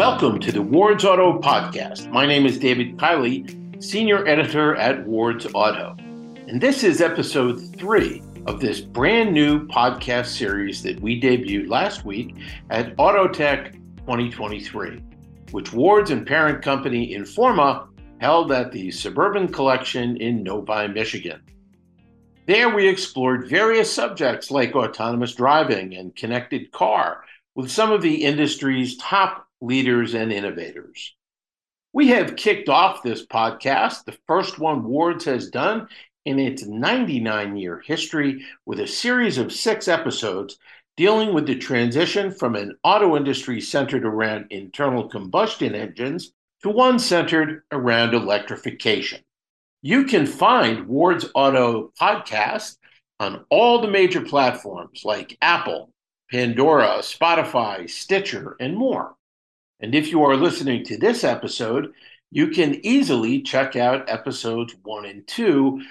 Welcome to the Ward's Auto Podcast. My name is David Kiley, Senior Editor at Ward's Auto. And this is episode three of this brand new podcast series that we debuted last week at Autotech 2023, which Ward's and parent company Informa held at the Suburban Collection in Novi, Michigan. There we explored various subjects like autonomous driving and connected car with some of the industry's top leaders and innovators. We have kicked off this podcast, the first one Wards has done in its 99 year history, with a series of six episodes dealing with the transition from an auto industry centered around internal combustion engines to one centered around electrification. You can find Ward's Auto podcast on all the major platforms like Apple, Pandora, Spotify, Stitcher, and more. And if you are listening to this episode, you can easily check out episodes one and two,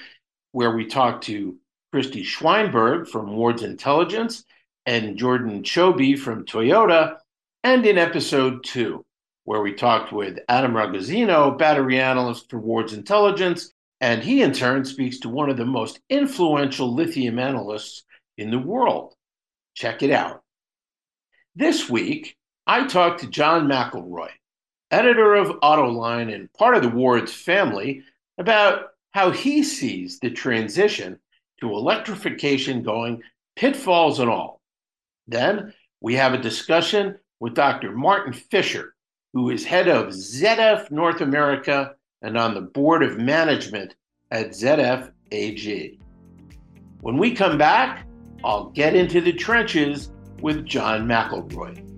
where we talk to Christie Schweinsberg from Ward's Intelligence and Jordan Choby from Toyota, and in episode two, where we talked with Adam Ragazzino, battery analyst for Ward's Intelligence, and he in turn speaks to one of the most influential lithium analysts in the world. Check it out. This week, I talked to John McElroy, editor of Autoline and part of the Ward's family, about how he sees the transition to electrification going, pitfalls and all. Then we have a discussion with Dr. Martin Fisher, who is head of ZF North America and on the board of management at ZF AG. When we come back, I'll get into the trenches with John McElroy.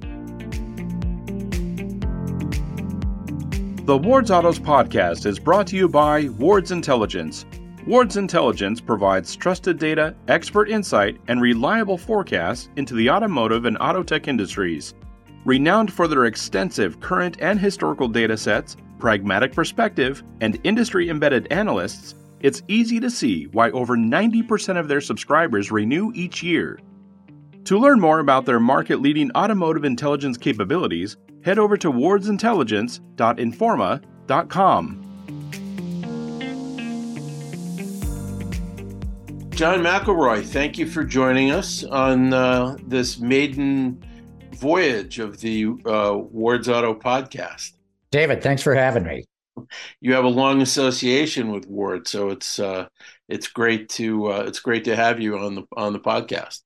The Ward's Autos podcast is brought to you by Ward's Intelligence. Ward's Intelligence provides trusted data, expert insight, and reliable forecasts into the automotive and auto tech industries. Renowned for their extensive current and historical data sets, pragmatic perspective, and industry embedded analysts, it's easy to see why over 90% of their subscribers renew each year. To learn more about their market leading automotive intelligence capabilities, head over to wardsintelligence.informa.com. John McElroy, thank you for joining us on uh, this maiden voyage of the uh, Ward's Auto podcast. David, thanks for having me. You have a long association with Ward, so it's uh, it's great to uh, it's great to have you on the on the podcast.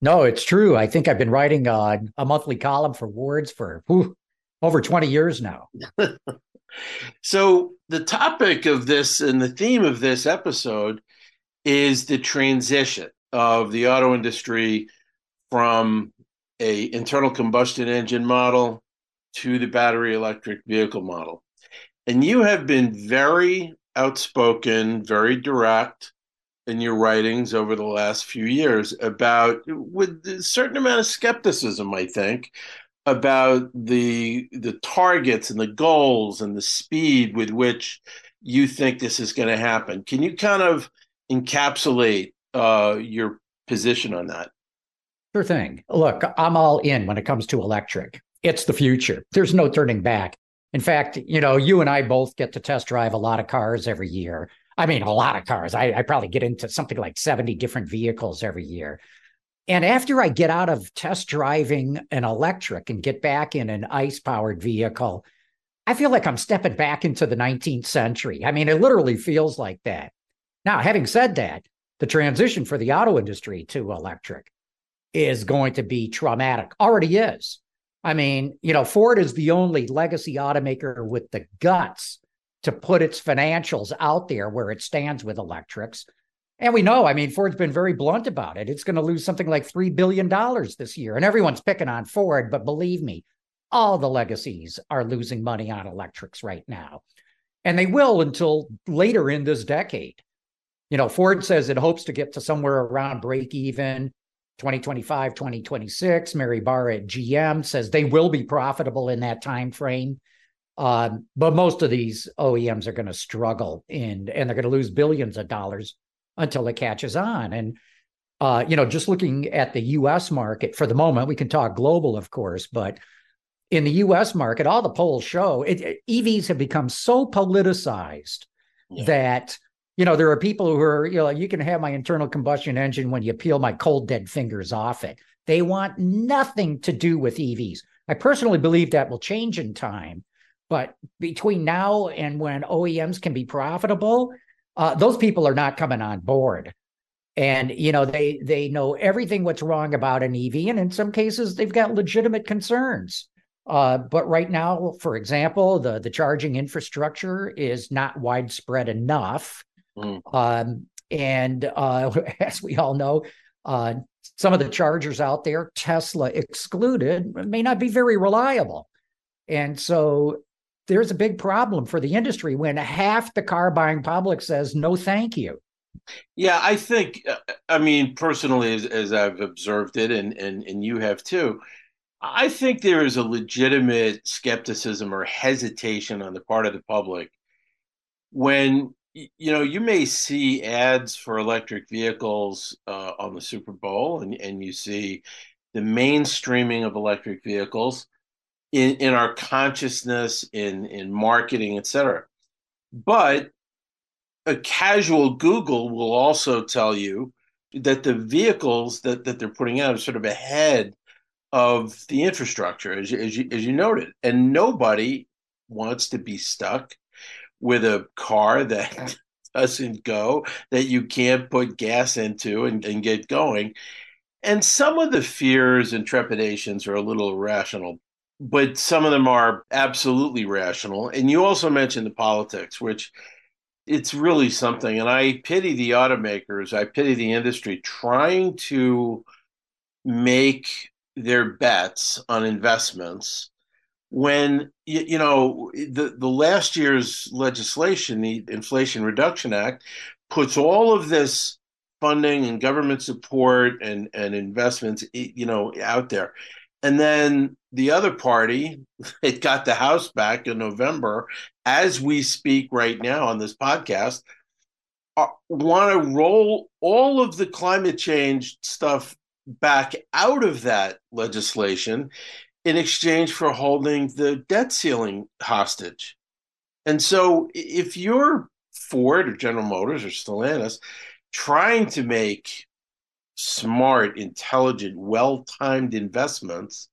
No, it's true. I think I've been writing uh, a monthly column for Wards for whew, over 20 years now. so, the topic of this and the theme of this episode is the transition of the auto industry from a internal combustion engine model to the battery electric vehicle model. And you have been very outspoken, very direct in your writings over the last few years about with a certain amount of skepticism, I think, about the the targets and the goals and the speed with which you think this is going to happen. Can you kind of encapsulate uh, your position on that? Sure thing. Look, I'm all in when it comes to electric. It's the future. There's no turning back. In fact, you know, you and I both get to test drive a lot of cars every year. I mean, a lot of cars. I, I probably get into something like 70 different vehicles every year. And after I get out of test driving an electric and get back in an ICE powered vehicle, I feel like I'm stepping back into the 19th century. I mean, it literally feels like that. Now, having said that, the transition for the auto industry to electric is going to be traumatic, already is. I mean, you know, Ford is the only legacy automaker with the guts to put its financials out there where it stands with electrics. And we know, I mean, Ford's been very blunt about it. It's going to lose something like $3 billion this year. And everyone's picking on Ford, but believe me, all the legacies are losing money on electrics right now. And they will until later in this decade. You know, Ford says it hopes to get to somewhere around break even 2025, 2026. Mary Barra at GM says they will be profitable in that time frame. Um, but most of these OEMs are going to struggle in, and they're going to lose billions of dollars until it catches on. And uh, you know, just looking at the U.S. market for the moment, we can talk global, of course, but in the US market, all the polls show it, EVs have become so politicized yeah. that you know there are people who are you know you can have my internal combustion engine when you peel my cold dead fingers off it. They want nothing to do with EVs. I personally believe that will change in time, but between now and when OEMs can be profitable, uh, those people are not coming on board. And you know they they know everything what's wrong about an ev and in some cases they've got legitimate concerns. Uh, but right now, for example, the the charging infrastructure is not widespread enough, mm. um, and uh, as we all know, uh, some of the chargers out there, Tesla excluded, may not be very reliable, and so there's a big problem for the industry when half the car buying public says no, thank you. Yeah, I think, uh, I mean, personally, as, as I've observed it, and and and you have too I think there is a legitimate skepticism or hesitation on the part of the public when you know you may see ads for electric vehicles uh, on the Super Bowl, and and you see the mainstreaming of electric vehicles in in our consciousness, in in marketing, etc. But a casual Google will also tell you that the vehicles that, that they're putting out are sort of ahead of the infrastructure, as you, as you, as you noted, and nobody wants to be stuck with a car that doesn't go, that you can't put gas into and, and get going. And some of the fears and trepidations are a little irrational, but some of them are absolutely rational. And you also mentioned the politics, which it's really something. And I pity the automakers, I pity the industry trying to make their bets on investments when you, know the, the last year's legislation the inflation reduction act puts all of this funding and government support and and investments you know out there and then the other party it got the house back in november as we speak right now on this podcast uh, want to roll all of the climate change stuff back out of that legislation in exchange for holding the debt ceiling hostage. And so if you're Ford or General Motors or Stellantis trying to make smart, intelligent, well timed investments,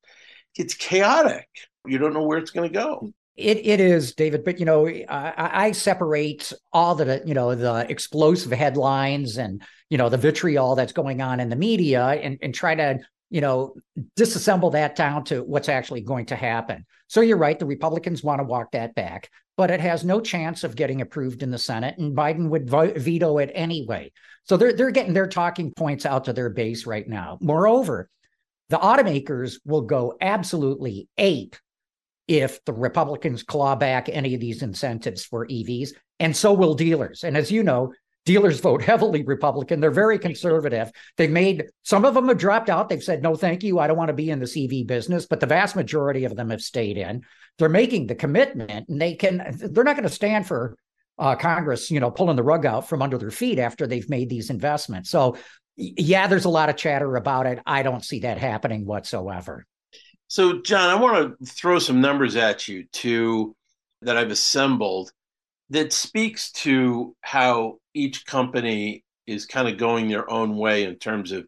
it's chaotic. You don't know where it's going to go. It it is, David. But you know, I, I, separate all the you know the explosive headlines and you know the vitriol that's going on in the media and and try to you know disassemble that down to what's actually going to happen. So you're right. The Republicans want to walk that back, but it has no chance of getting approved in the Senate, and Biden would veto it anyway. So they're they're getting their talking points out to their base right now. Moreover, the automakers will go absolutely ape if the Republicans claw back any of these incentives for EVs, and so will dealers. And as you know, dealers vote heavily Republican. They're very conservative. They've made some of them have dropped out. They've said, no, thank you. I don't want to be in this EV business. But the vast majority of them have stayed in. They're making the commitment and they can, they're not going to stand for uh, Congress, you know, pulling the rug out from under their feet after they've made these investments. So, yeah, there's a lot of chatter about it. I don't see that happening whatsoever. So, John, I want to throw some numbers at you too that I've assembled that speaks to how each company is kind of going their own way in terms of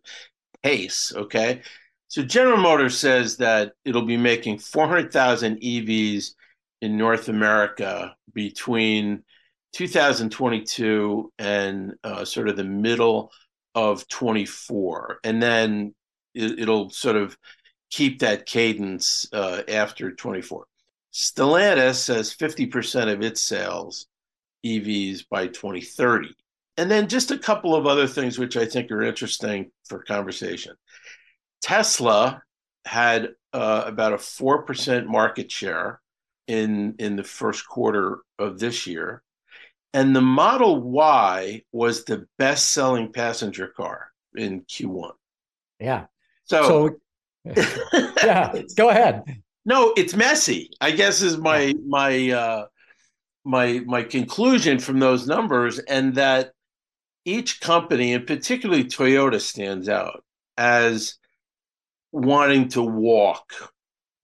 pace. Okay. So, General Motors says that it'll be making 400,000 EVs in North America between 2022 and uh, sort of the middle of 24. And then it, it'll sort of keep that cadence uh, after 24. Stellantis says 50% of its sales EVs by 2030. And then just a couple of other things which I think are interesting for conversation. Tesla had uh, about a 4% market share in, in the first quarter of this year. And the Model Y was the best selling passenger car in Q1. Yeah. So, so yeah, go ahead. No, it's messy. I guess is my my uh, my my conclusion from those numbers, and that each company, and particularly Toyota, stands out as wanting to walk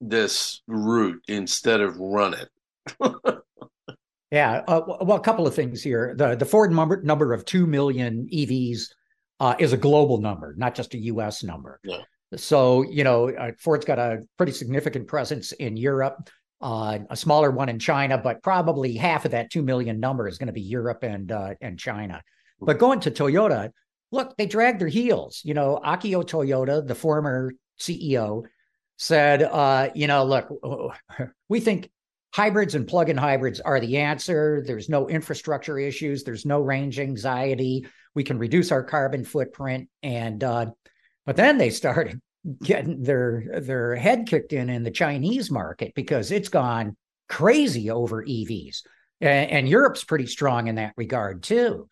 this route instead of run it. yeah, uh, well, a couple of things here. The the Ford number number of two million EVs uh, is a global number, not just a U.S. number. Yeah. So you know, uh, Ford's got a pretty significant presence in Europe. Uh, a smaller one in China, but probably half of that two million number is going to be Europe and uh, and China. But going to Toyota, look, they dragged their heels. You know, Akio Toyoda, the former CEO, said, uh, you know, look, we think hybrids and plug-in hybrids are the answer. There's no infrastructure issues. There's no range anxiety. We can reduce our carbon footprint. And uh, but then they started getting their their head kicked in in the Chinese market because it's gone crazy over EVs, and, and Europe's pretty strong in that regard too.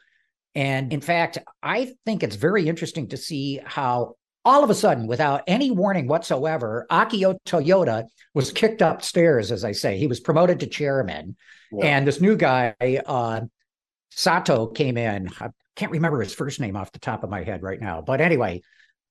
And in fact, I think it's very interesting to see how all of a sudden, without any warning whatsoever, Akio Toyoda was kicked upstairs, as I say. He was promoted to chairman. And this new guy, uh, Sato, came in. I can't remember his first name off the top of my head right now. But anyway,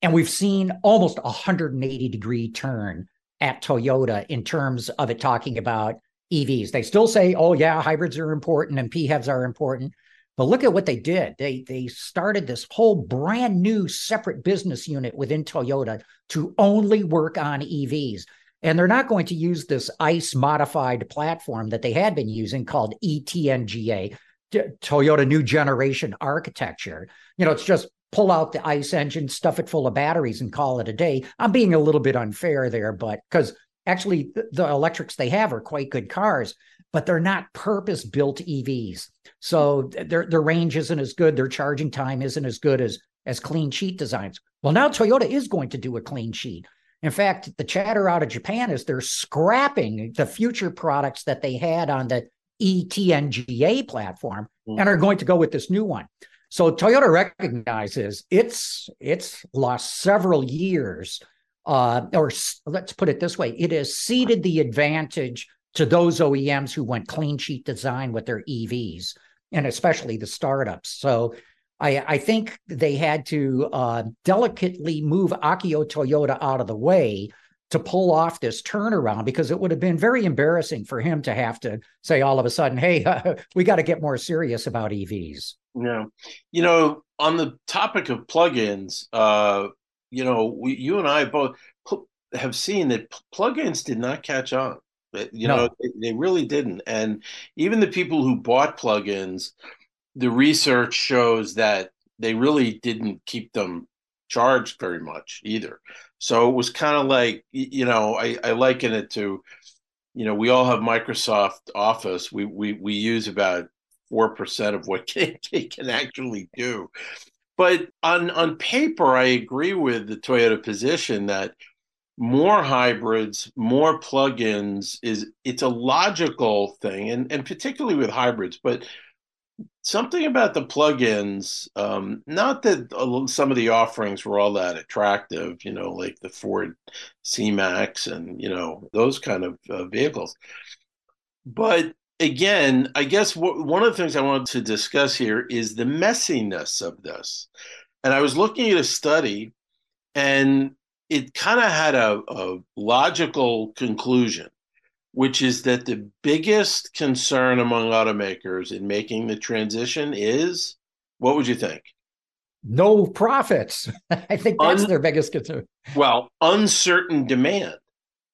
and we've seen almost a 180 degree turn at Toyota in terms of it talking about EVs. They still say, oh, yeah, hybrids are important and PHEVs are important. But look at what they did. They they started this whole brand new separate business unit within Toyota to only work on EVs. And they're not going to use this ICE modified platform that they had been using called ETNGA, Toyota New Generation Architecture. You know, it's just pull out the ICE engine, stuff it full of batteries, and call it a day. I'm being a little bit unfair there, but because actually the, electrics they have are quite good cars, but they're not purpose built EVs. So their their range isn't as good, their charging time isn't as good as as clean sheet designs. Well, now Toyota is going to do a clean sheet. In fact, the chatter out of Japan is they're scrapping the future products that they had on the ETNGA platform mm. and are going to go with this new one. So Toyota recognizes it's it's lost several years, uh, or let's put it this way: it has ceded the advantage to those OEMs who went clean sheet design with their EVs, and especially the startups. So I, I think they had to uh, delicately move Akio Toyoda out of the way to pull off this turnaround because it would have been very embarrassing for him to have to say all of a sudden, "Hey, uh, we got to get more serious about EVs." Yeah, you know, on the topic of plugins, uh, you know, we, you and I both have seen that plugins did not catch on. You no. know, they, really didn't. And even the people who bought plugins, the research shows that they really didn't keep them charged very much either. So it was kind of like, you know, I, I liken it to, you know, we all have Microsoft Office. We we we use about four percent of what they can actually do. But on on paper, I agree with the Toyota position that more hybrids, more plugins is it's a logical thing, and and particularly with hybrids, but something about the plugins um, not that some of the offerings were all that attractive you know like the ford c-max and you know those kind of uh, vehicles. But again i guess w- one of the things i wanted to discuss here is the messiness of this. And i was looking at a study and it kind of had a, a logical conclusion which is that the biggest concern among automakers in making the transition is what would you think? No profits. I think that's Un- their biggest concern. Well, uncertain demand.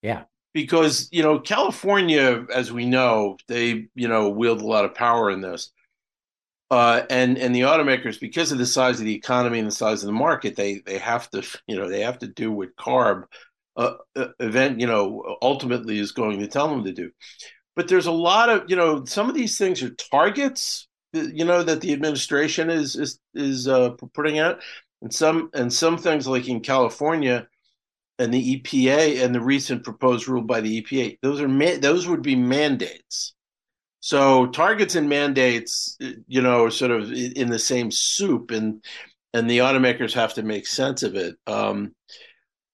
Yeah. Because, you know, California, as we know, they, you know, wield a lot of power in this. Uh, and and the automakers, because of the size of the economy and the size of the market, they they have to, you know, they have to do what CARB uh, event, you know, ultimately is going to tell them to do. But there's a lot of, you know, some of these things are targets, you know, that the administration is is is uh, putting out, and some and some things like in California, and the EPA and the recent proposed rule by the EPA, those are ma- those would be mandates. So targets and mandates, you know, are sort of in the same soup, and and the automakers have to make sense of it. Um,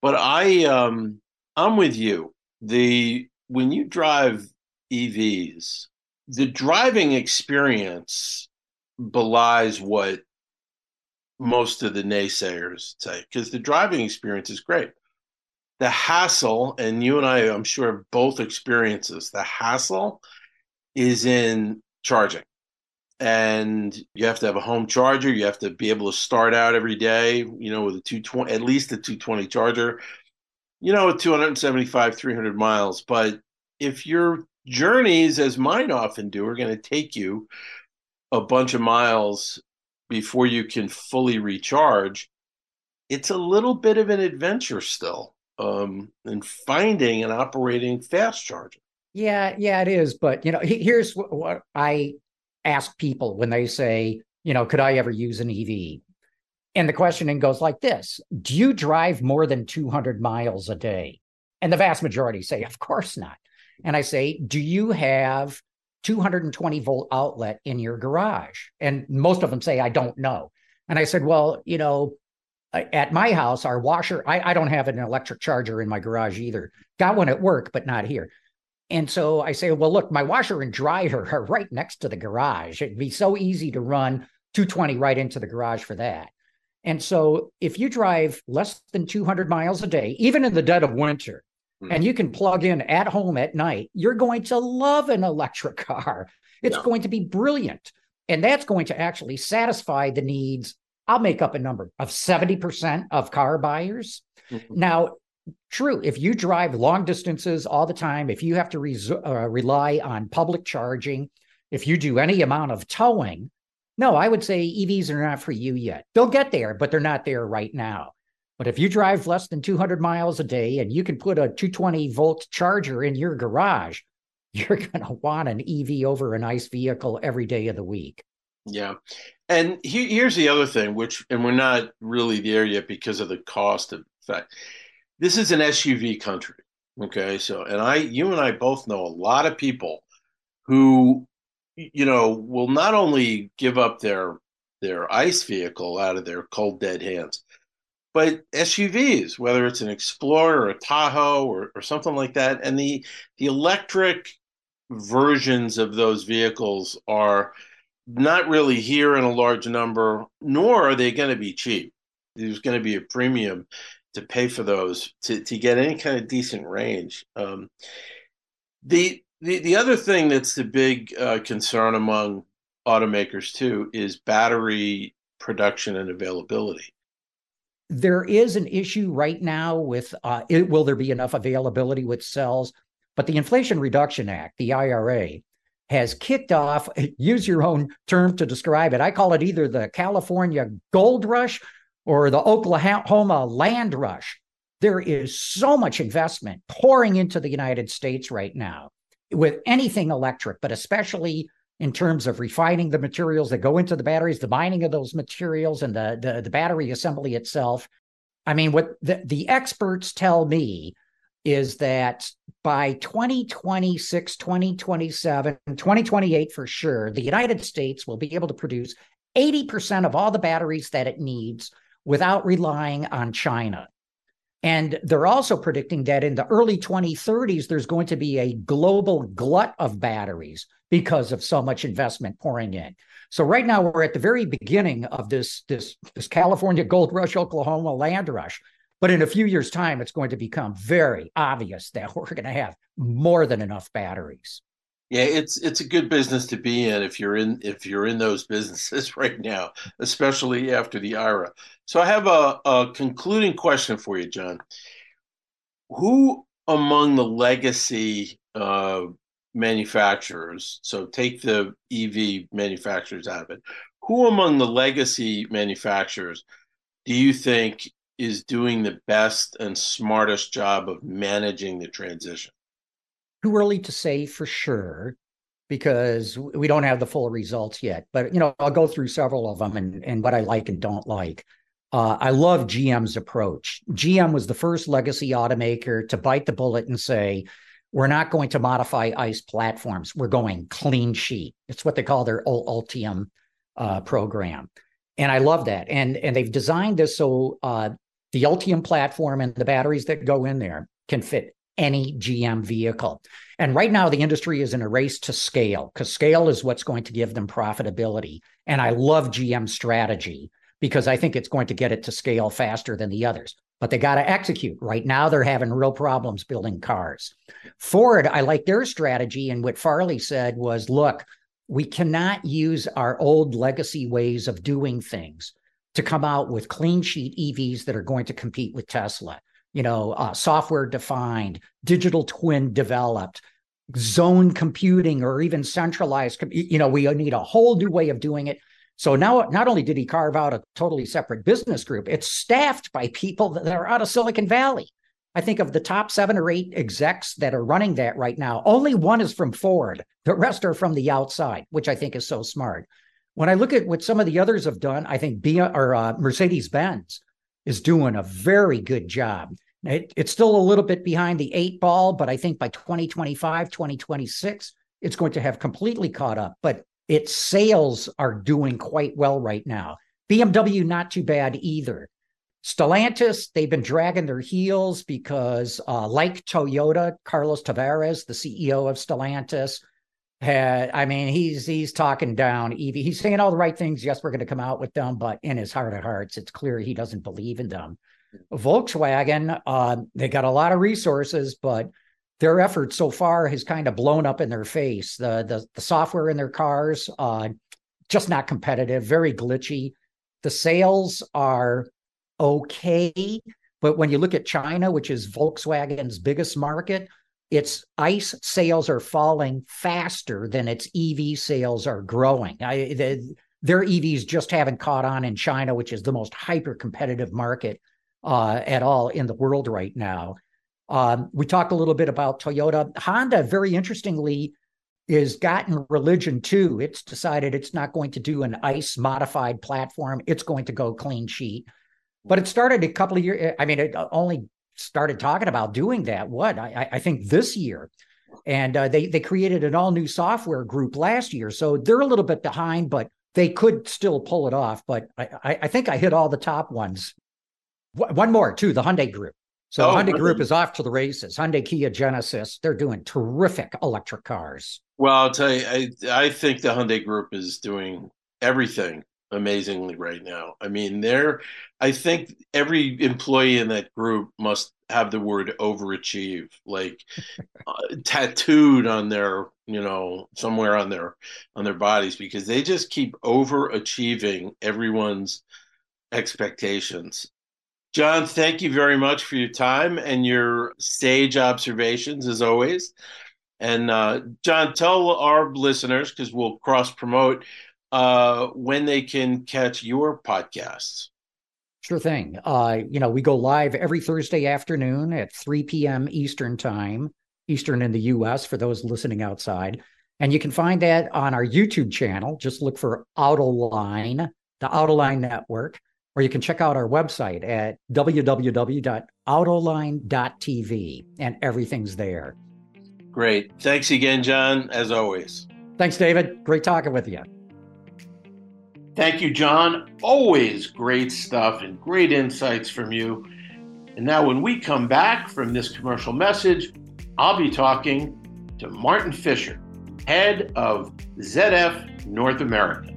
but I um I'm with you. The when you drive EVs, the driving experience belies what most of the naysayers say because the driving experience is great. the hassle, and you and I, I'm sure, both experiences. The hassle is in charging, and you have to have a home charger. You have to be able to start out every day, you know, with a 220, at least a 220 charger, you know, 275, 300 miles. But if your journeys, as mine often do, are going to take you a bunch of miles before you can fully recharge, it's a little bit of an adventure still um, in finding and operating fast charging. Yeah, yeah, it is. But you know, here's what, what I ask people when they say, you know, could I ever use an EV? And the questioning goes like this Do you drive more than 200 miles a day? And the vast majority say, Of course not. And I say, Do you have 220 volt outlet in your garage? And most of them say, I don't know. And I said, Well, you know, at my house, our washer, I, I don't have an electric charger in my garage either. Got one at work, but not here. And so I say, well, look, my washer and dryer are right next to the garage. It'd be so easy to run 220 right into the garage for that. And so if you drive less than 200 miles a day, even in the dead of winter, mm-hmm. and you can plug in at home at night, you're going to love an electric car. It's yeah. going to be brilliant. And that's going to actually satisfy the needs I'll make up a number of 70% of car buyers. Mm-hmm. Now, true, if you drive long distances all the time, if you have to res- uh, rely on public charging, if you do any amount of towing, no, I would say EVs are not for you yet. They'll get there, but they're not there right now. But if you drive less than 200 miles a day and you can put a 220 volt charger in your garage, you're going to want an EV over an ICE vehicle every day of the week. Yeah. And he, here's the other thing, which, and we're not really there yet because of the cost of fact. This is an SUV country. Okay. So, and I, you and I both know a lot of people who, you know, will not only give up their, their ICE vehicle out of their cold dead hands, but SUVs, whether it's an Explorer or a Tahoe or, or something like that. And the, the electric versions of those vehicles are, not really here in a large number, nor are they going to be cheap. There's going to be a premium to pay for those to, to get any kind of decent range. Um, the, the the other thing that's the big uh, concern among automakers too is battery production and availability. There is an issue right now with uh, it, will there be enough availability with cells? But the Inflation Reduction Act, the IRA, has kicked off, use your own term to describe it. I call it either the California gold rush or the Oklahoma land rush. There is so much investment pouring into the United States right now with anything electric, but especially in terms of refining the materials that go into the batteries, the mining of those materials, and the, the, the battery assembly itself. I mean, what the, the experts tell me is that by 2026, 2027, 2028 for sure, the United States will be able to produce 80% of all the batteries that it needs without relying on China. And they're also predicting that in the early 2030s, there's going to be a global glut of batteries because of so much investment pouring in. So right now we're at the very beginning of this, this, this California gold rush, Oklahoma land rush. But in a few years' time, it's going to become very obvious that we're going to have more than enough batteries. Yeah, it's it's a good business to be in if you're in if you're in those businesses right now, especially after the IRA. So I have a, a concluding question for you, John. Who among the legacy uh, manufacturers, so take the EV manufacturers out of it, who among the legacy manufacturers do you think is doing the best and smartest job of managing the transition? Too early to say for sure because we don't have the full results yet. But you know, I'll go through several of them and, and what I like and don't like. Uh, I love GM's approach. GM was the first legacy automaker to bite the bullet and say, we're not going to modify ICE platforms. We're going clean sheet. It's what they call their Ultium uh, program. And I love that. And, and they've designed this so uh, the Ultium platform and the batteries that go in there can fit any GM vehicle. And right now, the industry is in a race to scale because scale is what's going to give them profitability. And I love GM strategy because I think it's going to get it to scale faster than the others. but they got to execute. Right now, they're having real problems building cars. Ford, I like their strategy. And what Farley said was look, we cannot use our old legacy ways of doing things to come out with clean sheet EVs that are going to compete with Tesla. You know, uh, software defined, digital twin developed, zone computing, or even centralized. You know, we need a whole new way of doing it. So now, not only did he carve out a totally separate business group, it's staffed by people that are out of Silicon Valley. I think of the top seven or eight execs that are running that right now, only one is from Ford. The rest are from the outside, which I think is so smart. When I look at what some of the others have done, I think B or uh, Mercedes Benz is doing a very good job. It, it's still a little bit behind the eight ball, but I think by 2025, 2026, it's going to have completely caught up. But its sales are doing quite well right now. BMW, not too bad either. Stellantis, they've been dragging their heels because, uh, like Toyota, Carlos Tavares, the CEO of Stellantis, had, I mean, he's he's talking down EV. He's saying all the right things. Yes, we're going to come out with them, but in his heart of hearts, it's clear he doesn't believe in them. Volkswagen, uh, they got a lot of resources, but their effort so far has kind of blown up in their face. The the, the software in their cars, uh, just not competitive, very glitchy. The sales are okay, but when you look at China, which is Volkswagen's biggest market, its ICE sales are falling faster than its EV sales are growing. I, the, their EVs just haven't caught on in China, which is the most hyper competitive market uh, at all in the world right now. Um, we talked a little bit about Toyota. Honda, very interestingly, is gotten religion too. It's decided it's not going to do an ICE modified platform. It's going to go clean sheet. But it started a couple of years. I mean, it only started talking about doing that. What I, I think this year, and uh, they they created an all new software group last year, so they're a little bit behind, but they could still pull it off. But I, I think I hit all the top ones. One more too, the Hyundai Group. So oh, Hyundai Group is off to the races. Hyundai, Kia, Genesis, they're doing terrific electric cars. Well, I'll tell you, I, I think the Hyundai Group is doing everything amazingly right now. I mean, they're, I think every employee in that group must have the word overachieve like uh, tattooed on their you know somewhere on their on their bodies because they just keep overachieving everyone's expectations John, thank you very much for your time and your sage observations as always. And uh, John, tell our listeners, because we'll cross promote, uh, when they can catch your podcasts. Sure thing. Uh, you know, we go live every Thursday afternoon at 3 p.m. Eastern Time, Eastern in the US for those listening outside. And you can find that on our YouTube channel. Just look for Autoline, the Autoline Network or you can check out our website at www.autoline.tv and everything's there. Great. Thanks again, John, as always. Thanks, David. Great talking with you. Thank you, John. Always great stuff and great insights from you. And now, when we come back from this commercial message, I'll be talking to Martin Fisher, head of ZF North America.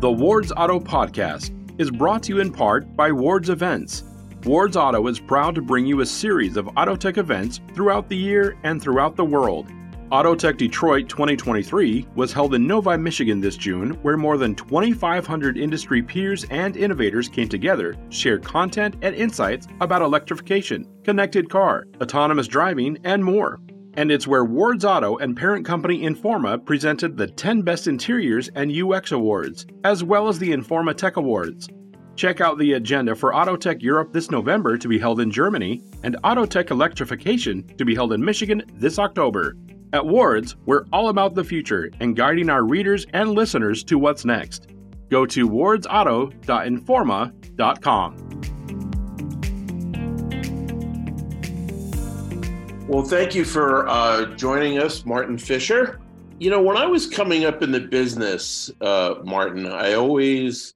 The Ward's Auto Podcast is brought to you in part by Ward's Events. Ward's Auto is proud to bring you a series of Autotech events throughout the year and throughout the world. Autotech Detroit 2023 was held in Novi, Michigan this June, where more than 2,500 industry peers and innovators came together to share content and insights about electrification, connected car, autonomous driving, and more and it's where Ward's Auto and parent company Informa presented the 10 Best Interiors and UX Awards, as well as the Informa Tech Awards. Check out the agenda for Autotech Europe this November to be held in Germany, and Autotech Electrification to be held in Michigan this October. At Wards, we're all about the future and guiding our readers and listeners to what's next. Go to wardsauto.informa.com. Well, thank you for uh, joining us, Martin Fisher. You know, when I was coming up in the business, uh, Martin, I always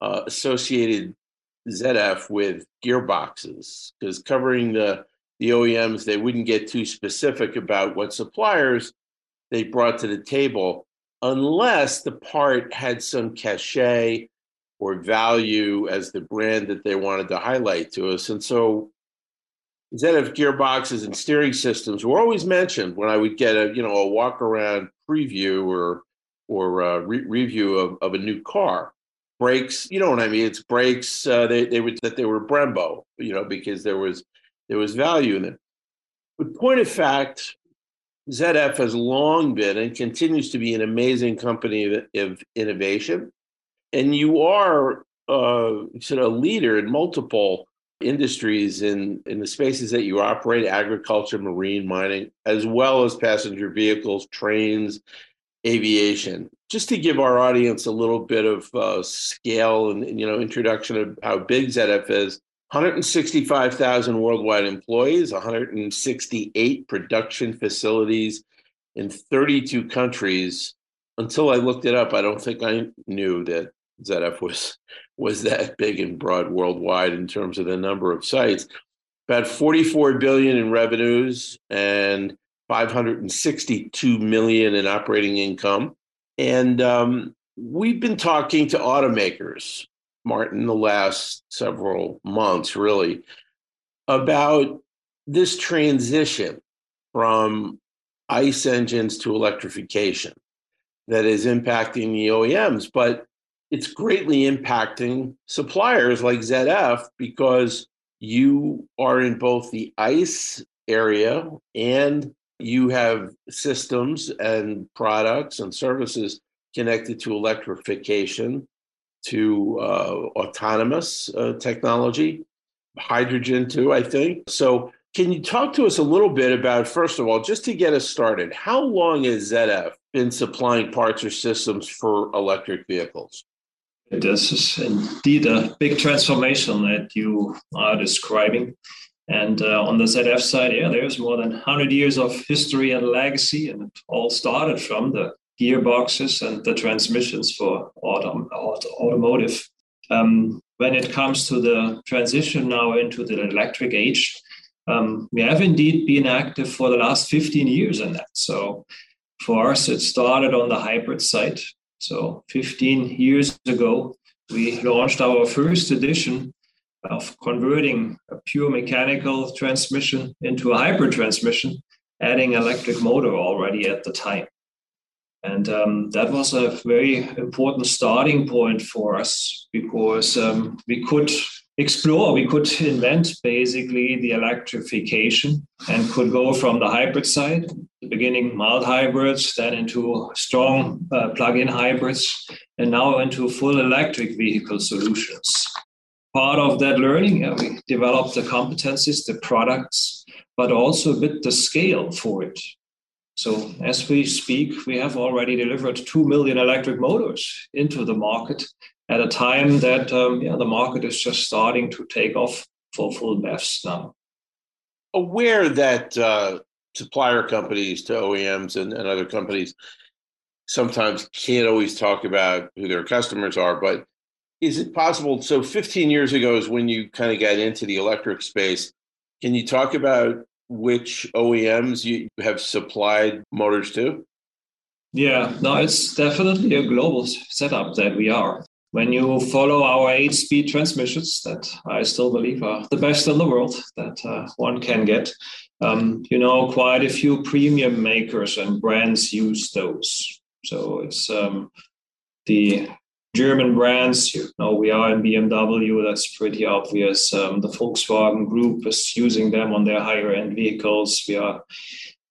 uh, associated ZF with gearboxes because covering the the OEMs, they wouldn't get too specific about what suppliers they brought to the table unless the part had some cachet or value as the brand that they wanted to highlight to us. And so instead of gearboxes and steering systems were always mentioned when I would get a you know a walk around preview or or a re- review of, of a new car. Brakes, you know what I mean? It's brakes. Uh, they they would that they were Brembo, you know, because there was there was value in them. But point of fact, ZF has long been and continues to be an amazing company of, of innovation, and you are uh, sort of a leader in multiple industries in, in the spaces that you operate agriculture, marine, mining, as well as passenger vehicles, trains, aviation. Just to give our audience a little bit of uh, scale and you know introduction of how big ZF is. 165,000 worldwide employees, 168 production facilities in 32 countries. Until I looked it up, I don't think I knew that ZF was was that big and broad worldwide in terms of the number of sites. About 44 billion in revenues and 562 million in operating income. And um, we've been talking to automakers, Martin, the last several months, really, about this transition from ICE engines to electrification that is impacting the OEMs. But it's greatly impacting suppliers like ZF because you are in both the ICE area and you have systems and products and services connected to electrification, to uh, autonomous uh, technology, hydrogen too, I think. So, can you talk to us a little bit about, first of all, just to get us started, how long has ZF been supplying parts or systems for electric vehicles? This is indeed a big transformation that you are describing. And uh, on the ZF side, yeah, there's more than 100 years of history and legacy, and it all started from the gearboxes and the transmissions for autom- auto- automotive. Um, when it comes to the transition now into the electric age, um, we have indeed been active for the last 15 years in that. So for us, it started on the hybrid side. So 15 years ago, we launched our first edition of converting a pure mechanical transmission into a hybrid transmission, adding electric motor already at the time. And um, that was a very important starting point for us because um, we could explore, we could invent basically the electrification and could go from the hybrid side, the beginning mild hybrids, then into strong uh, plug-in hybrids, and now into full electric vehicle solutions. Part of that learning, we developed the competencies, the products, but also a bit the scale for it. So as we speak, we have already delivered 2 million electric motors into the market at a time that um, yeah, the market is just starting to take off for full BEVs now. Aware that uh, supplier companies to OEMs and, and other companies sometimes can't always talk about who their customers are, but is it possible? So, 15 years ago is when you kind of got into the electric space. Can you talk about which OEMs you have supplied motors to? Yeah, no, it's definitely a global setup that we are when you follow our eight speed transmissions that I still believe are the best in the world that uh, one can get, um, you know, quite a few premium makers and brands use those. So it's um, the German brands, you know, we are in BMW, that's pretty obvious. Um, the Volkswagen Group is using them on their higher end vehicles. We are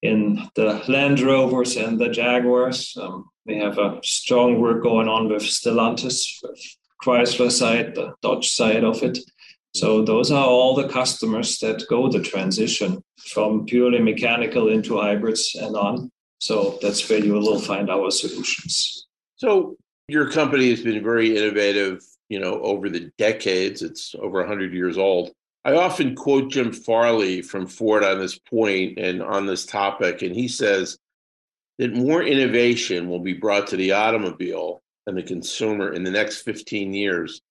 in the Land Rovers and the Jaguars. Um, we have a strong work going on with Stellantis, with Chrysler side, the Dodge side of it. So those are all the customers that go the transition from purely mechanical into hybrids and on. So that's where you will find our solutions. So your company has been very innovative, you know, over the decades. It's over 100 years old. I often quote Jim Farley from Ford on this point and on this topic, and he says that more innovation will be brought to the automobile and the consumer in the next 15 years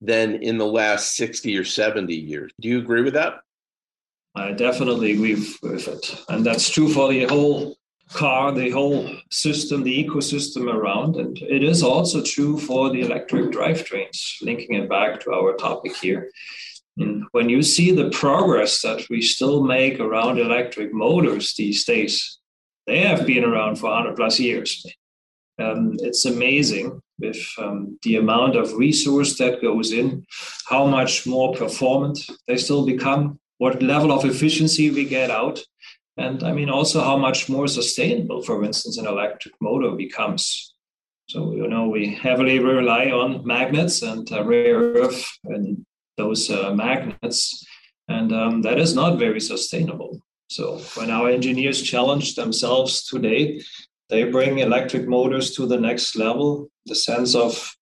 than in the last 60 or 70 years. Do you agree with that? I definitely agree with it. And that's true for the whole car, the whole system, the ecosystem around. And it is also true for the electric drivetrains, linking it back to our topic here. And when you see the progress that we still make around electric motors these days, they have been around for 100 plus years. Um, it's amazing with um, the amount of resource that goes in, how much more performant they still become, what level of efficiency we get out, and I mean also how much more sustainable, for instance, an electric motor becomes. So you know we heavily rely on magnets and uh, rare earth and those uh, magnets, and um, that is not very sustainable. So when our engineers challenge themselves today, they bring electric motors to the next level. The sense of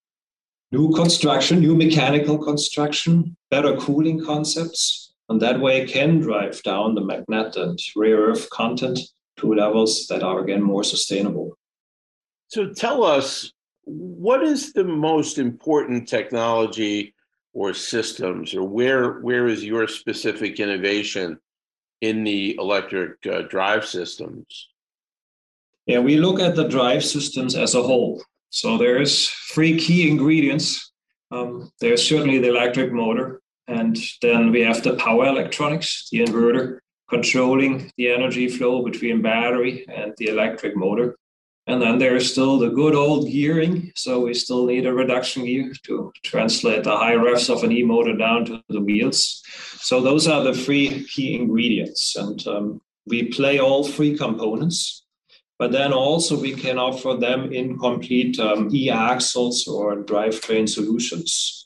new construction, new mechanical construction, better cooling concepts, and that way can drive down the magnet and rare earth content to levels that are again more sustainable. So tell us what is the most important technology or systems or where where is your specific innovation in the electric uh, drive systems? Yeah, we look at the drive systems as a whole. So there's three key ingredients. Um, there's certainly the electric motor, and then we have the power electronics, the inverter, controlling the energy flow between battery and the electric motor. And then there's still the good old gearing. So we still need a reduction gear to translate the high revs of an e motor down to the wheels. So those are the three key ingredients. And um, we play all three components. But then also we can offer them in complete um, e axles or drivetrain solutions.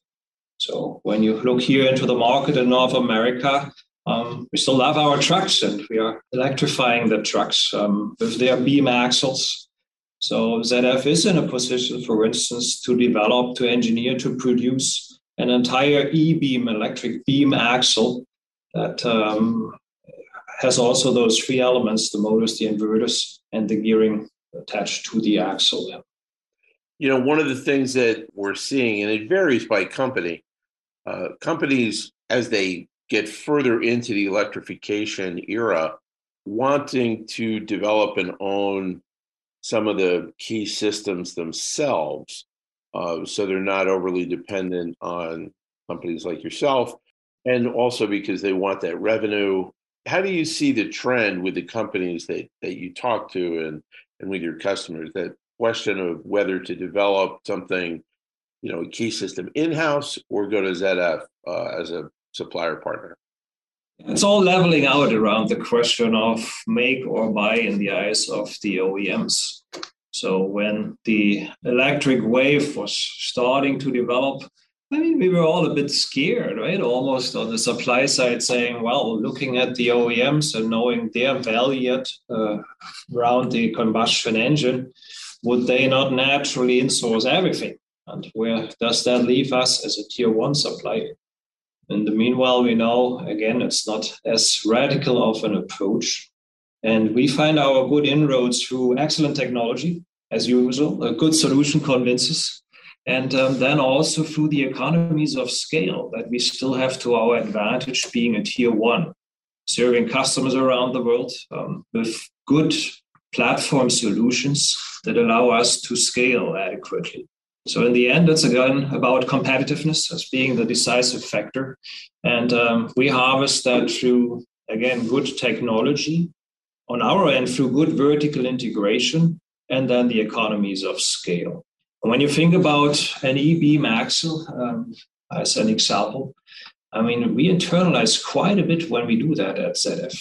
So when you look here into the market in North America, um, we still love our trucks and we are electrifying the trucks um, with their beam axles. So ZF is in a position, for instance, to develop, to engineer, to produce an entire e-beam electric beam axle that um, has also those three elements: the motors, the inverters, and the gearing attached to the axle. You know, one of the things that we're seeing, and it varies by company, uh, companies as they get further into the electrification era wanting to develop and own some of the key systems themselves uh, so they're not overly dependent on companies like yourself and also because they want that revenue. How do you see the trend with the companies that, that you talk to and, and with your customers? That question of whether to develop something you know, a key system in-house or go to ZF uh, as a supplier partner? It's all leveling out around the question of make or buy in the eyes of the OEMs. So when the electric wave was starting to develop, I mean, we were all a bit scared, right? Almost on the supply side, saying, well, looking at the OEMs and knowing their value uh, around the combustion engine, would they not naturally insource everything? And where does that leave us as a tier one supplier? In the meanwhile, we know again it's not as radical of an approach. And we find our good inroads through excellent technology, as usual. A good solution convinces. And um, then also through the economies of scale that we still have to our advantage being a tier one, serving customers around the world um, with good platform solutions that allow us to scale adequately. So in the end, it's again about competitiveness as being the decisive factor, and um, we harvest that through again good technology on our end through good vertical integration, and then the economies of scale. And when you think about an e-beam axle um, as an example, I mean we internalize quite a bit when we do that at ZF.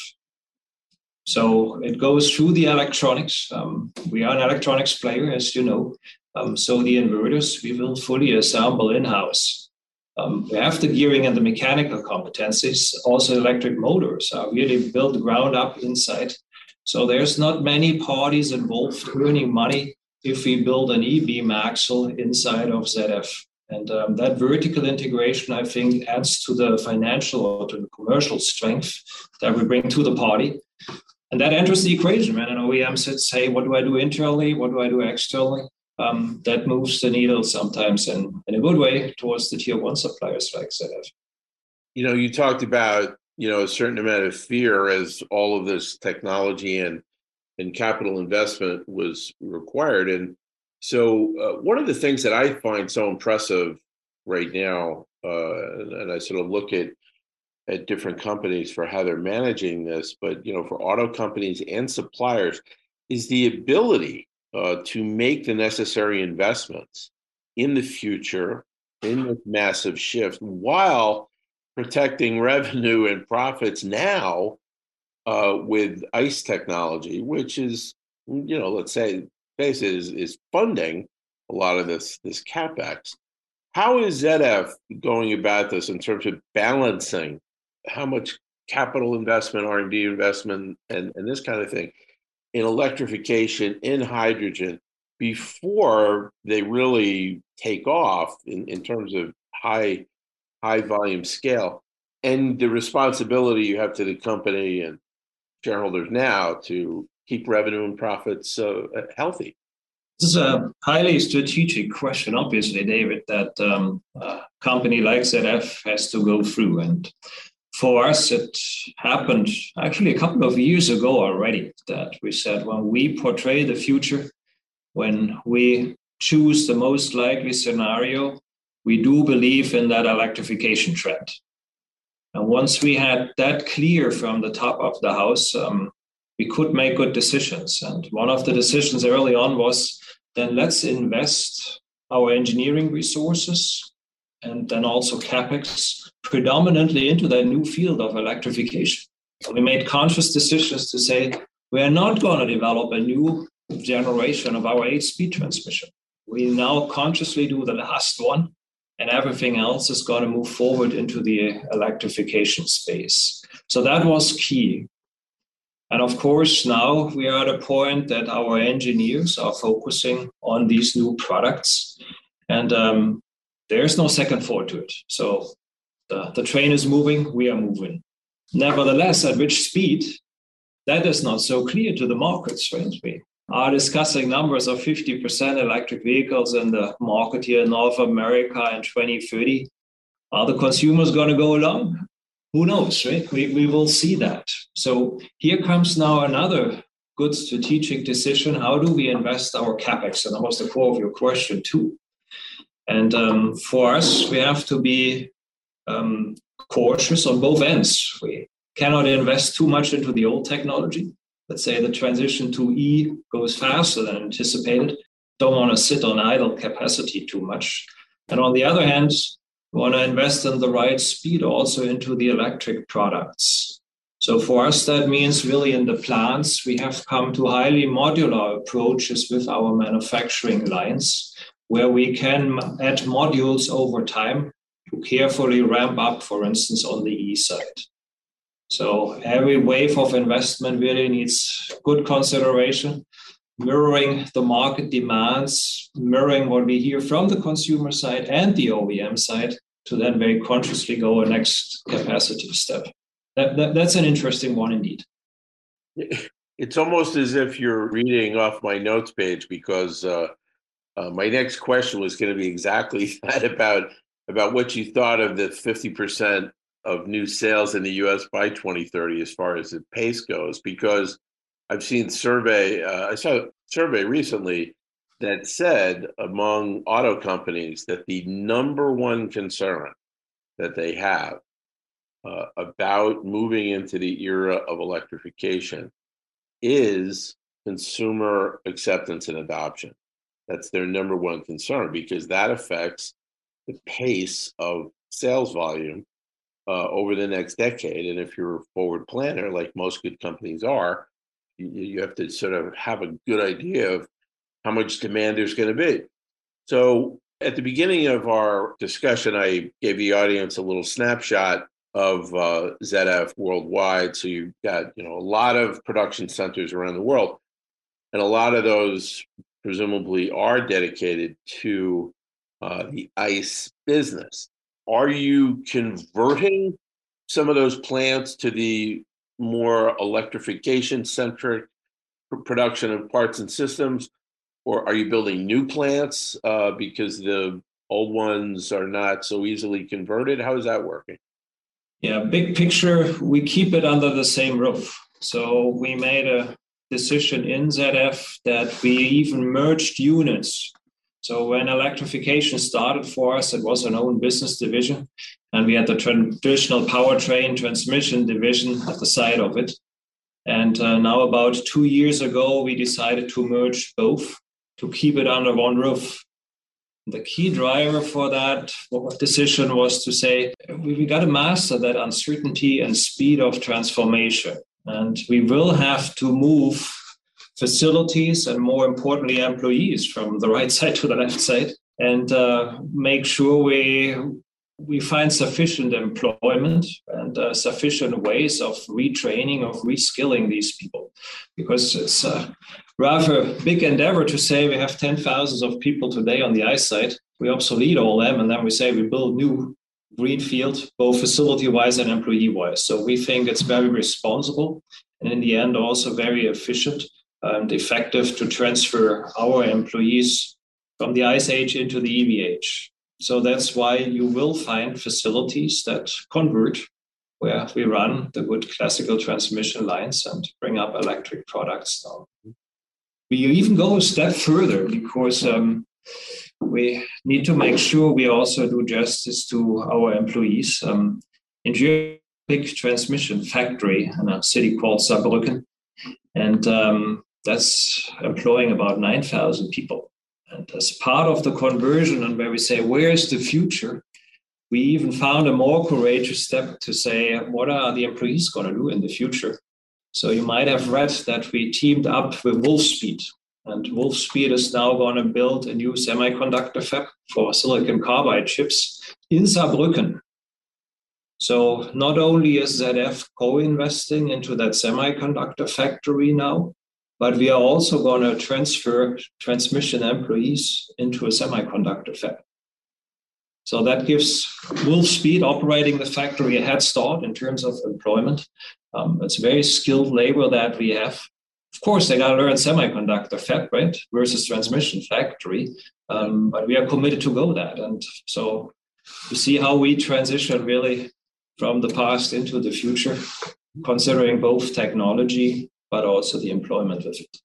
So it goes through the electronics. Um, we are an electronics player, as you know. Um, so the inverters we will fully assemble in-house. Um, we have the gearing and the mechanical competencies. Also, electric motors are really built ground up inside. So there's not many parties involved earning money if we build an e-beam axle inside of ZF. And um, that vertical integration, I think, adds to the financial or to the commercial strength that we bring to the party. And that enters the equation when an OEM says, hey, what do I do internally? What do I do externally? Um, that moves the needle sometimes in, in a good way towards the tier one suppliers like ZF. You know, you talked about, you know, a certain amount of fear as all of this technology and and capital investment was required. And so, uh, one of the things that I find so impressive right now, uh, and, and I sort of look at at different companies for how they're managing this, but you know, for auto companies and suppliers, is the ability uh, to make the necessary investments in the future in this massive shift while protecting revenue and profits now uh, with ICE technology, which is, you know, let's say, face is, is funding a lot of this this capex. How is ZF going about this in terms of balancing how much capital investment, R and D investment, and, and this kind of thing in electrification, in hydrogen, before they really take off in, in terms of high high volume scale, and the responsibility you have to the company and shareholders now to keep revenue and profits uh, healthy. This is a highly strategic question, obviously, David, that um, a company like ZF has to go through. And for us, it happened actually a couple of years ago already that we said when we portray the future, when we choose the most likely scenario, we do believe in that electrification trend. And once we had that clear from the top of the house, um, we could make good decisions. And one of the decisions early on was then let's invest our engineering resources and then also capex predominantly into that new field of electrification. We made conscious decisions to say we are not going to develop a new generation of our eight speed transmission. We now consciously do the last one, and everything else is going to move forward into the electrification space. So that was key. And of course, now we are at a point that our engineers are focusing on these new products. And um, there's no second thought to it. So the, the train is moving, we are moving. Nevertheless, at which speed, that is not so clear to the markets, right? We are discussing numbers of 50% electric vehicles in the market here in North America in 2030. Are the consumers going to go along? Who knows, right? We, we will see that. So here comes now another good strategic decision. How do we invest our capex? And that was the core of your question, too. And um, for us, we have to be um, cautious on both ends. We cannot invest too much into the old technology. Let's say the transition to E goes faster than anticipated. Don't want to sit on idle capacity too much. And on the other hand, we want to invest in the right speed also into the electric products. So for us, that means really in the plants, we have come to highly modular approaches with our manufacturing lines where we can add modules over time to carefully ramp up, for instance, on the E side. So every wave of investment really needs good consideration, mirroring the market demands, mirroring what we hear from the consumer side and the OEM side to then very consciously go a next capacity step. That, that, that's an interesting one indeed. It's almost as if you're reading off my notes page because uh, uh, my next question was going to be exactly that about about what you thought of the 50% of new sales in the US by 2030 as far as the pace goes because I've seen survey uh, I saw a survey recently that said among auto companies that the number one concern that they have uh, about moving into the era of electrification is consumer acceptance and adoption. That's their number one concern because that affects the pace of sales volume uh, over the next decade. And if you're a forward planner, like most good companies are, you, you have to sort of have a good idea of how much demand there's going to be. So at the beginning of our discussion, I gave the audience a little snapshot of uh, ZF worldwide. So you've got you know a lot of production centers around the world, and a lot of those presumably are dedicated to uh, the ICE business. Are you converting some of those plants to the more electrification centric production of parts and systems? Or are you building new plants uh, because the old ones are not so easily converted? How is that working? Yeah, big picture, we keep it under the same roof. So we made a decision in ZF that we even merged units. So when electrification started for us, it was an own business division, and we had the traditional powertrain transmission division at the side of it. And uh, now, about two years ago, we decided to merge both to keep it under one roof. The key driver for that decision was to say we, we got to master that uncertainty and speed of transformation. And we will have to move facilities and, more importantly, employees from the right side to the left side and uh, make sure we we find sufficient employment and uh, sufficient ways of retraining, of reskilling these people, because it's a rather big endeavor to say we have 10,000 of people today on the ice site. We obsolete all them, and then we say we build new greenfield, both facility wise and employee wise. So we think it's very responsible and in the end also very efficient and effective to transfer our employees from the ice age into the EV age. So that's why you will find facilities that convert where we run the good classical transmission lines and bring up electric products down. We even go a step further because um, we need to make sure we also do justice to our employees. Um, in Germany, transmission factory in a city called Saarbrücken, and um, that's employing about 9,000 people. And as part of the conversion, and where we say, where is the future? We even found a more courageous step to say, what are the employees going to do in the future? So you might have read that we teamed up with Wolfspeed, and Wolfspeed is now going to build a new semiconductor fab for silicon carbide chips in Saarbrücken. So not only is ZF co-investing into that semiconductor factory now, but we are also going to transfer transmission employees into a semiconductor fab. So that gives Wolfspeed operating the factory a head start in terms of employment. Um, it's very skilled labor that we have of course, they got to learn semiconductor fab, right, versus transmission factory. Um, but we are committed to go that. And so to see how we transition really from the past into the future, considering both technology, but also the employment with it.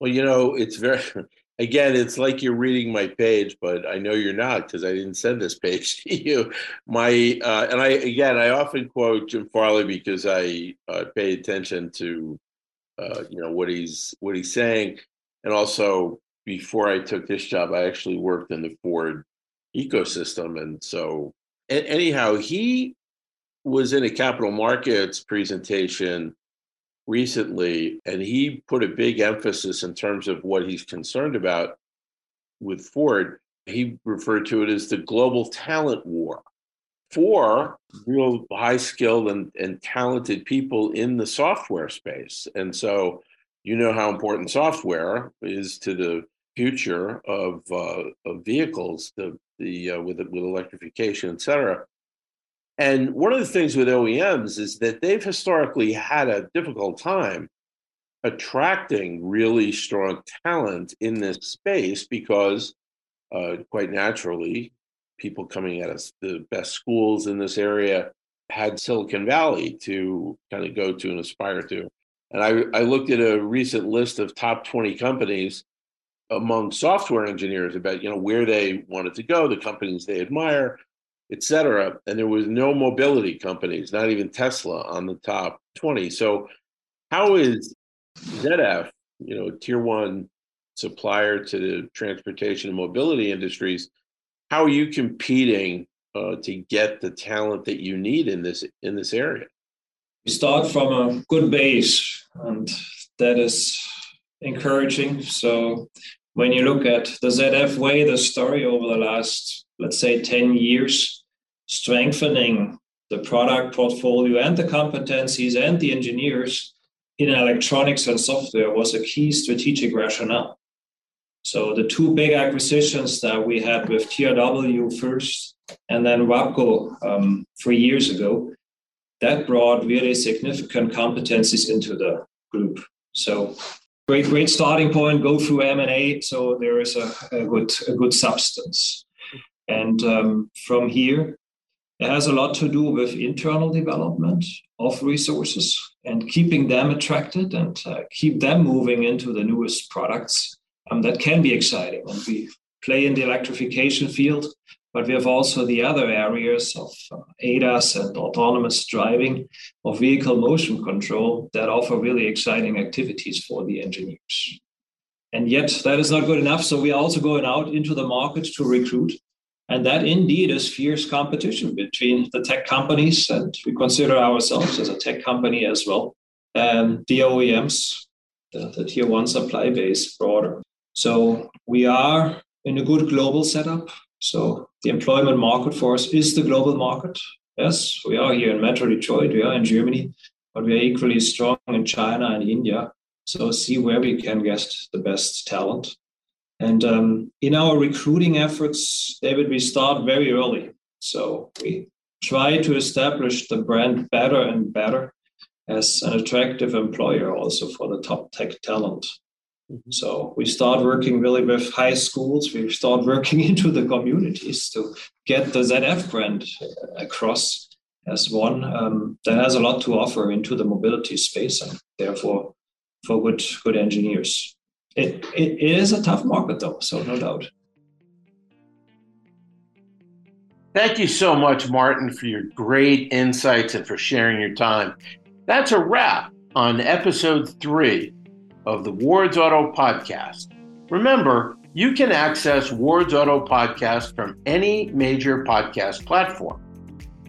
Well, you know, it's very, again, it's like you're reading my page, but I know you're not because I didn't send this page to you. My, uh, and I, again, I often quote Jim Farley because I uh, pay attention to uh, you know what he's what he's saying, and also before I took this job, I actually worked in the Ford ecosystem, and so anyhow, he was in a capital markets presentation recently, and he put a big emphasis in terms of what he's concerned about with Ford. He referred to it as the global talent war for real high skilled and, and talented people in the software space. And so you know how important software is to the future of, uh, of vehicles, the, the, uh, with, with electrification, et cetera. And one of the things with OEMs is that they've historically had a difficult time attracting really strong talent in this space because, uh, quite naturally, people coming out of the best schools in this area had Silicon Valley to kind of go to and aspire to. And I, I looked at a recent list of top 20 companies among software engineers about you know where they wanted to go, the companies they admire, et cetera. And there was no mobility companies, not even Tesla, on the top 20. So how is ZF, you know, tier one supplier to the transportation and mobility industries, how are you competing uh, to get the talent that you need in this in this area? We start from a good base, and that is encouraging. So when you look at the ZF way, the story over the last, let's say, 10 years, strengthening the product portfolio and the competencies and the engineers in electronics and software was a key strategic rationale. So the two big acquisitions that we had with TRW first and then WABCO um, three years ago, that brought really significant competencies into the group. So great, great starting point. Go through M and A, so there is a, a, good, a good substance. And um, from here, It has a lot to do with internal development of resources and keeping them attracted and uh, keep them moving into the newest products. Um, that can be exciting. And we play in the electrification field, but we have also the other areas of uh, ADAS and autonomous driving, of vehicle motion control that offer really exciting activities for the engineers. And yet, that is not good enough. So, we are also going out into the market to recruit. And that indeed is fierce competition between the tech companies, and we consider ourselves as a tech company as well, and the OEMs, the, the tier one supply base broader. So, we are in a good global setup. So, the employment market for us is the global market. Yes, we are here in Metro Detroit, we are in Germany, but we are equally strong in China and India. So see where we can get the best talent. And um, in our recruiting efforts, David, we start very early. So we try to establish the brand better and better as an attractive employer also for the top tech talent. Mm-hmm. So we start working really with high schools. We start working into the communities to get the ZF brand across as one um, that has a lot to offer into the mobility space and therefore for good good engineers. It, it, it is a tough market though, so no doubt. Thank you so much, Martin, for your great insights and for sharing your time. That's a wrap on episode three of the Ward's Auto Podcast. Remember, you can access Ward's Auto Podcast from any major podcast platform.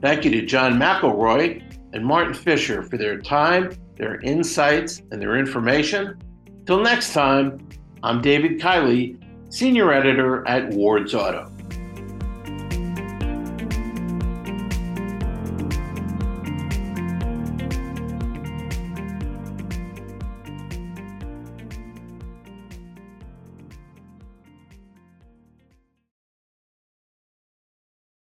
Thank you to John McElroy and Martin Fisher for their time, their insights, and their information. Till next time, I'm David Kiley, Senior Editor at Ward's Auto.